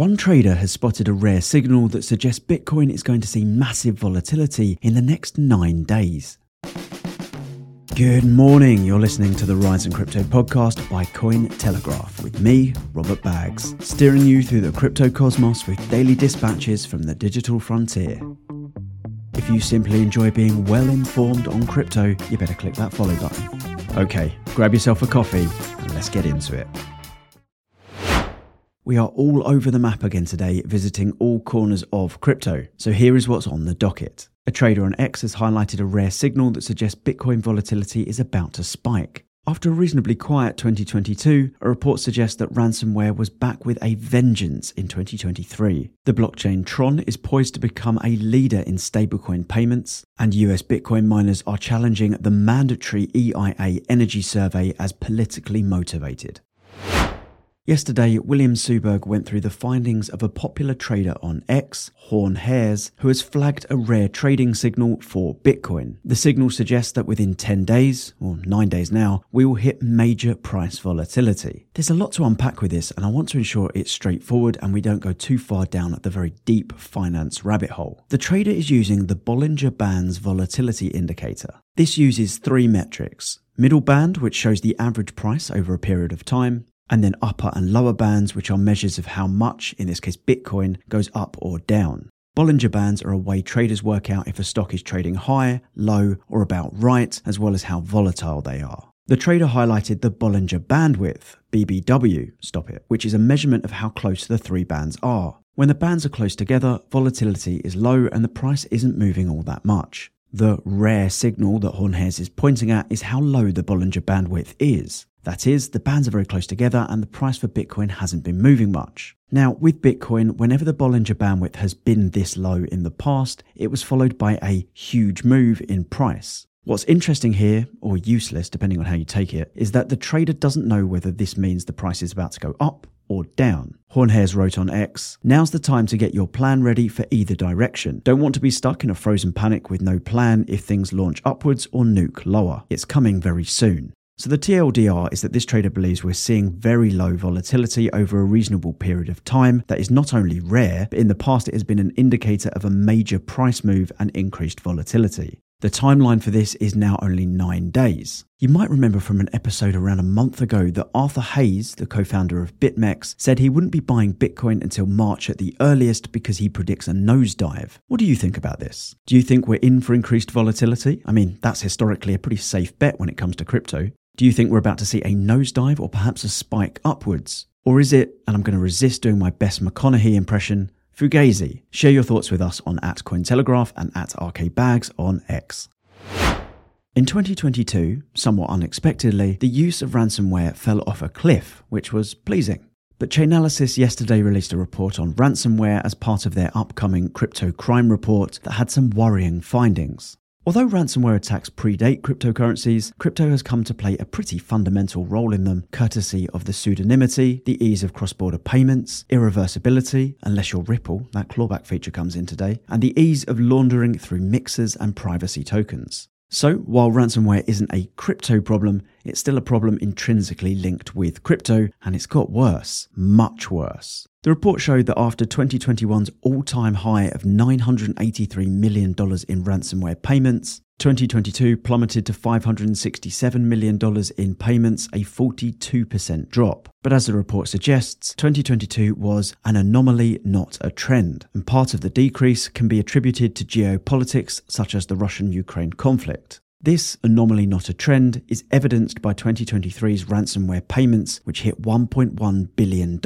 One trader has spotted a rare signal that suggests Bitcoin is going to see massive volatility in the next nine days. Good morning. You're listening to the Rise'n'Crypto podcast by Cointelegraph with me, Robert Baggs, steering you through the crypto cosmos with daily dispatches from the digital frontier. If you simply enjoy being well informed on crypto, you better click that follow button. Okay, grab yourself a coffee and let's get into it. We are all over the map again today, visiting all corners of crypto. So here is what's on the docket. A trader on X has highlighted a rare signal that suggests Bitcoin volatility is about to spike. After a reasonably quiet 2022, a report suggests that ransomware was back with a vengeance in 2023. The blockchain Tron is poised to become a leader in stablecoin payments, and US Bitcoin miners are challenging the mandatory EIA energy survey as politically motivated. Yesterday, William Suberg went through the findings of a popular trader on X, Hornhairs, who has flagged a rare trading signal for Bitcoin. The signal suggests that within 10 days, or 9 days now, we will hit major price volatility. There's a lot to unpack with this, and I want to ensure it's straightforward and we don't go too far down the very deep finance rabbit hole. The trader is using the Bollinger Bands volatility indicator. This uses three metrics middle band, which shows the average price over a period of time, and then upper and lower bands, which are measures of how much, in this case Bitcoin, goes up or down. Bollinger Bands are a way traders work out if a stock is trading high, low, or about right, as well as how volatile they are. The trader highlighted the Bollinger Bandwidth, BBW, stop it, which is a measurement of how close the three bands are. When the bands are close together, volatility is low and the price isn't moving all that much. The rare signal that Hornhairs is pointing at is how low the Bollinger Bandwidth is. That is, the bands are very close together and the price for Bitcoin hasn't been moving much. Now, with Bitcoin, whenever the Bollinger Bandwidth has been this low in the past, it was followed by a huge move in price. What's interesting here, or useless depending on how you take it, is that the trader doesn't know whether this means the price is about to go up or down. Hornhairs wrote on X, Now's the time to get your plan ready for either direction. Don't want to be stuck in a frozen panic with no plan if things launch upwards or nuke lower. It's coming very soon. So the TLDR is that this trader believes we're seeing very low volatility over a reasonable period of time that is not only rare, but in the past it has been an indicator of a major price move and increased volatility. The timeline for this is now only nine days. You might remember from an episode around a month ago that Arthur Hayes, the co founder of BitMEX, said he wouldn't be buying Bitcoin until March at the earliest because he predicts a nosedive. What do you think about this? Do you think we're in for increased volatility? I mean, that's historically a pretty safe bet when it comes to crypto. Do you think we're about to see a nosedive or perhaps a spike upwards? Or is it, and I'm going to resist doing my best McConaughey impression, Fugazi? Share your thoughts with us on at Cointelegraph and at RKBags on X. In 2022, somewhat unexpectedly, the use of ransomware fell off a cliff, which was pleasing. But Chainalysis yesterday released a report on ransomware as part of their upcoming crypto crime report that had some worrying findings. Although ransomware attacks predate cryptocurrencies, crypto has come to play a pretty fundamental role in them, courtesy of the pseudonymity, the ease of cross border payments, irreversibility, unless you're Ripple, that clawback feature comes in today, and the ease of laundering through mixers and privacy tokens. So, while ransomware isn't a crypto problem, it's still a problem intrinsically linked with crypto, and it's got worse, much worse. The report showed that after 2021's all time high of $983 million in ransomware payments, 2022 plummeted to $567 million in payments, a 42% drop. But as the report suggests, 2022 was an anomaly, not a trend, and part of the decrease can be attributed to geopolitics such as the Russian Ukraine conflict. This anomaly, not a trend, is evidenced by 2023's ransomware payments, which hit $1.1 billion,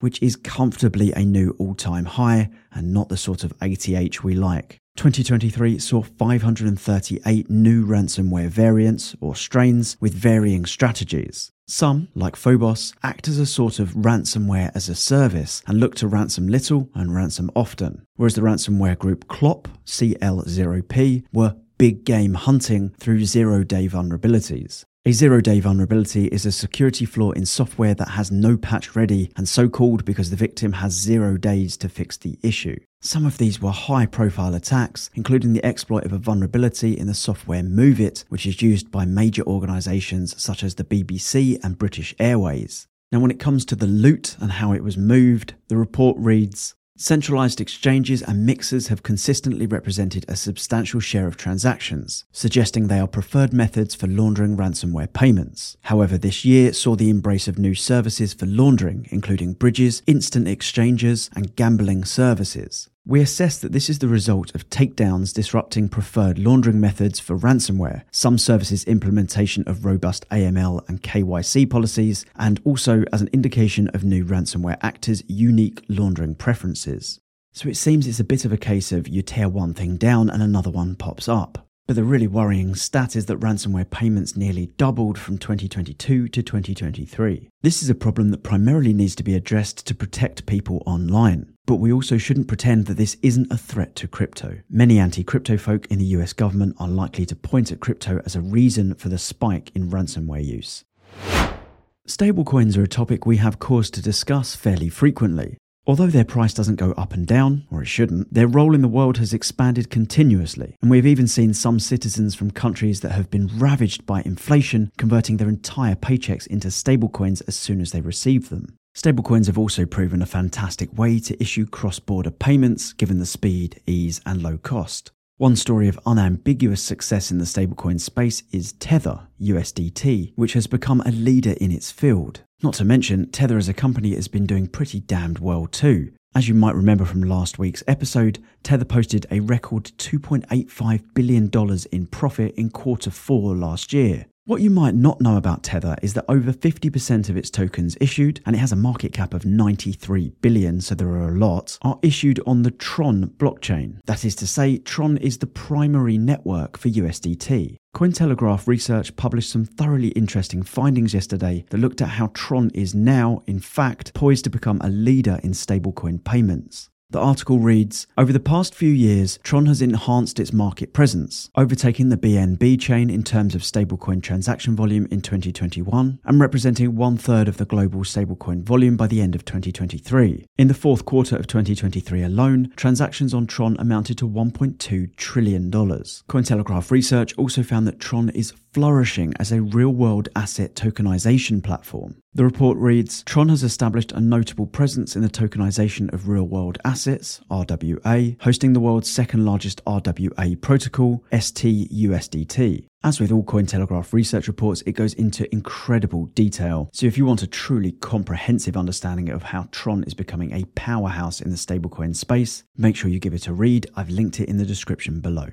which is comfortably a new all time high and not the sort of ATH we like. 2023 saw 538 new ransomware variants or strains with varying strategies. Some, like Phobos, act as a sort of ransomware as a service and look to ransom little and ransom often, whereas the ransomware group CLOP, CL0P, were big game hunting through zero day vulnerabilities. A zero day vulnerability is a security flaw in software that has no patch ready and so called because the victim has zero days to fix the issue. Some of these were high profile attacks, including the exploit of a vulnerability in the software MOVEit, which is used by major organisations such as the BBC and British Airways. Now, when it comes to the loot and how it was moved, the report reads Centralized exchanges and mixers have consistently represented a substantial share of transactions, suggesting they are preferred methods for laundering ransomware payments. However, this year saw the embrace of new services for laundering, including bridges, instant exchanges, and gambling services. We assess that this is the result of takedowns disrupting preferred laundering methods for ransomware, some services' implementation of robust AML and KYC policies, and also as an indication of new ransomware actors' unique laundering preferences. So it seems it's a bit of a case of you tear one thing down and another one pops up. But the really worrying stat is that ransomware payments nearly doubled from 2022 to 2023. This is a problem that primarily needs to be addressed to protect people online. But we also shouldn't pretend that this isn't a threat to crypto. Many anti crypto folk in the US government are likely to point at crypto as a reason for the spike in ransomware use. Stablecoins are a topic we have cause to discuss fairly frequently. Although their price doesn't go up and down, or it shouldn't, their role in the world has expanded continuously, and we've even seen some citizens from countries that have been ravaged by inflation converting their entire paychecks into stablecoins as soon as they receive them. Stablecoins have also proven a fantastic way to issue cross border payments given the speed, ease, and low cost. One story of unambiguous success in the stablecoin space is Tether, USDT, which has become a leader in its field. Not to mention, Tether as a company has been doing pretty damned well too. As you might remember from last week's episode, Tether posted a record $2.85 billion in profit in quarter four last year. What you might not know about Tether is that over 50% of its tokens issued, and it has a market cap of 93 billion, so there are a lot, are issued on the Tron blockchain. That is to say, Tron is the primary network for USDT. Cointelegraph Research published some thoroughly interesting findings yesterday that looked at how Tron is now, in fact, poised to become a leader in stablecoin payments. The article reads Over the past few years, Tron has enhanced its market presence, overtaking the BNB chain in terms of stablecoin transaction volume in 2021 and representing one third of the global stablecoin volume by the end of 2023. In the fourth quarter of 2023 alone, transactions on Tron amounted to $1.2 trillion. Cointelegraph Research also found that Tron is flourishing as a real world asset tokenization platform. The report reads Tron has established a notable presence in the tokenization of real world assets, RWA, hosting the world's second largest RWA protocol, STUSDT. As with all Cointelegraph research reports, it goes into incredible detail. So if you want a truly comprehensive understanding of how Tron is becoming a powerhouse in the stablecoin space, make sure you give it a read. I've linked it in the description below.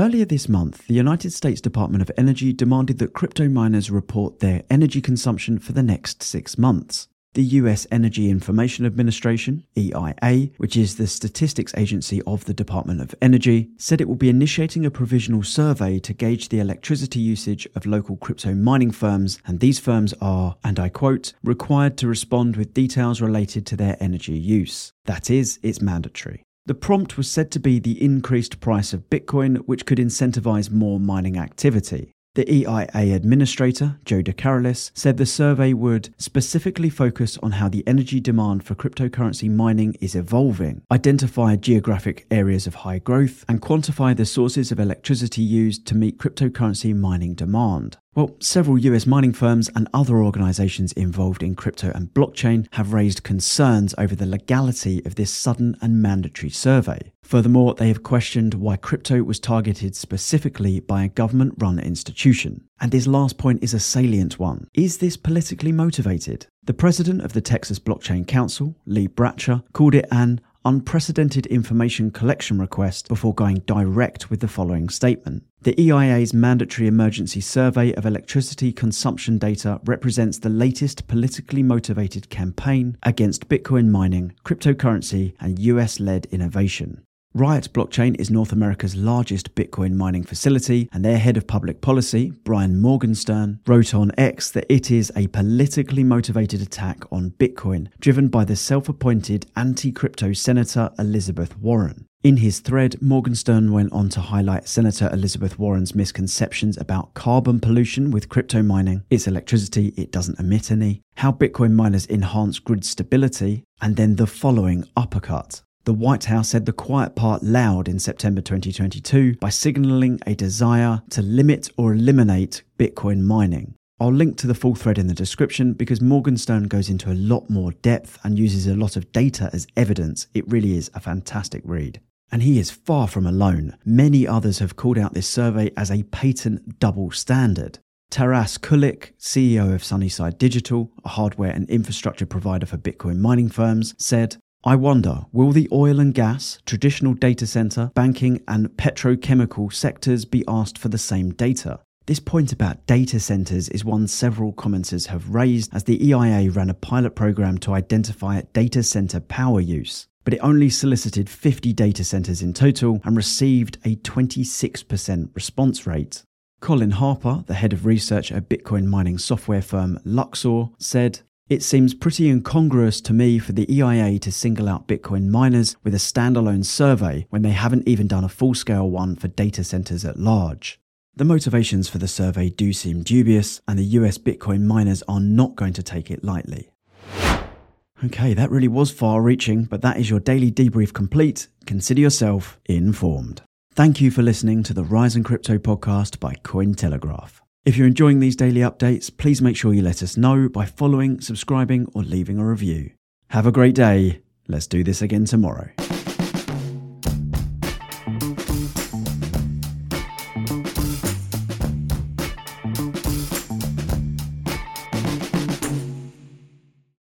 Earlier this month, the United States Department of Energy demanded that crypto miners report their energy consumption for the next six months. The US Energy Information Administration, EIA, which is the statistics agency of the Department of Energy, said it will be initiating a provisional survey to gauge the electricity usage of local crypto mining firms, and these firms are, and I quote, required to respond with details related to their energy use. That is, it's mandatory. The prompt was said to be the increased price of Bitcoin, which could incentivize more mining activity. The EIA administrator, Joe DeCarolis, said the survey would specifically focus on how the energy demand for cryptocurrency mining is evolving, identify geographic areas of high growth, and quantify the sources of electricity used to meet cryptocurrency mining demand. Well, several US mining firms and other organizations involved in crypto and blockchain have raised concerns over the legality of this sudden and mandatory survey. Furthermore, they have questioned why crypto was targeted specifically by a government run institution. And this last point is a salient one. Is this politically motivated? The president of the Texas Blockchain Council, Lee Bratcher, called it an unprecedented information collection request before going direct with the following statement. The EIA's mandatory emergency survey of electricity consumption data represents the latest politically motivated campaign against Bitcoin mining, cryptocurrency, and US led innovation. Riot Blockchain is North America's largest Bitcoin mining facility, and their head of public policy, Brian Morgenstern, wrote on X that it is a politically motivated attack on Bitcoin, driven by the self appointed anti crypto Senator Elizabeth Warren. In his thread, Morgenstern went on to highlight Senator Elizabeth Warren's misconceptions about carbon pollution with crypto mining, its electricity, it doesn't emit any, how Bitcoin miners enhance grid stability, and then the following uppercut. The White House said the quiet part loud in September 2022 by signaling a desire to limit or eliminate Bitcoin mining. I'll link to the full thread in the description because Morgenstern goes into a lot more depth and uses a lot of data as evidence. It really is a fantastic read. And he is far from alone. Many others have called out this survey as a patent double standard. Taras Kulyk, CEO of Sunnyside Digital, a hardware and infrastructure provider for Bitcoin mining firms, said, I wonder, will the oil and gas, traditional data center, banking, and petrochemical sectors be asked for the same data? This point about data centers is one several commenters have raised as the EIA ran a pilot program to identify data center power use but it only solicited 50 data centers in total and received a 26% response rate. Colin Harper, the head of research at Bitcoin mining software firm Luxor, said, It seems pretty incongruous to me for the EIA to single out Bitcoin miners with a standalone survey when they haven't even done a full scale one for data centers at large. The motivations for the survey do seem dubious, and the US Bitcoin miners are not going to take it lightly. Okay, that really was far reaching, but that is your daily debrief complete. Consider yourself informed. Thank you for listening to the Rise'n'Crypto podcast by Cointelegraph. If you're enjoying these daily updates, please make sure you let us know by following, subscribing, or leaving a review. Have a great day. Let's do this again tomorrow.